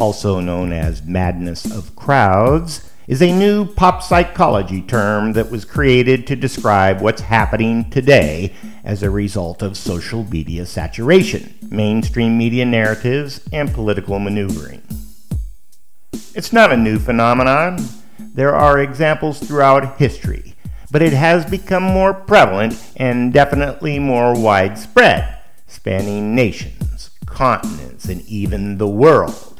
also known as madness of crowds, is a new pop psychology term that was created to describe what's happening today as a result of social media saturation, mainstream media narratives, and political maneuvering. It's not a new phenomenon. There are examples throughout history but it has become more prevalent and definitely more widespread, spanning nations, continents, and even the world.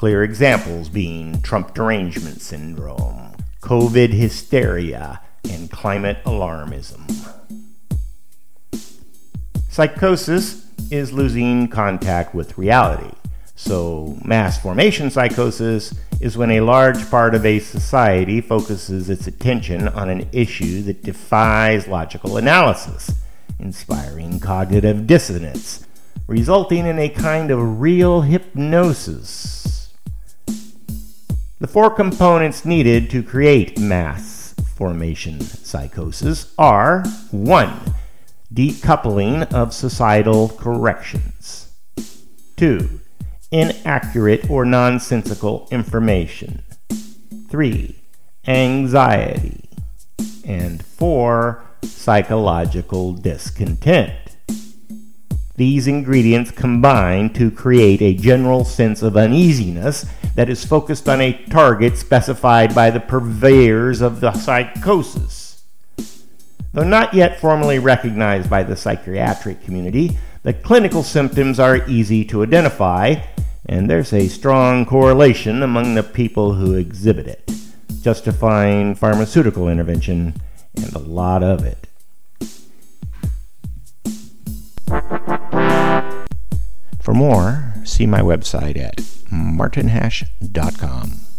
Clear examples being Trump derangement syndrome, COVID hysteria, and climate alarmism. Psychosis is losing contact with reality. So, mass formation psychosis is when a large part of a society focuses its attention on an issue that defies logical analysis, inspiring cognitive dissonance, resulting in a kind of real hypnosis. The four components needed to create mass formation psychosis are 1. Decoupling of societal corrections. 2 inaccurate or nonsensical information. 3. Anxiety. And 4. Psychological discontent. These ingredients combine to create a general sense of uneasiness that is focused on a target specified by the purveyors of the psychosis. Though not yet formally recognized by the psychiatric community, the clinical symptoms are easy to identify and there's a strong correlation among the people who exhibit it, justifying pharmaceutical intervention and a lot of it. For more, see my website at martinhash.com.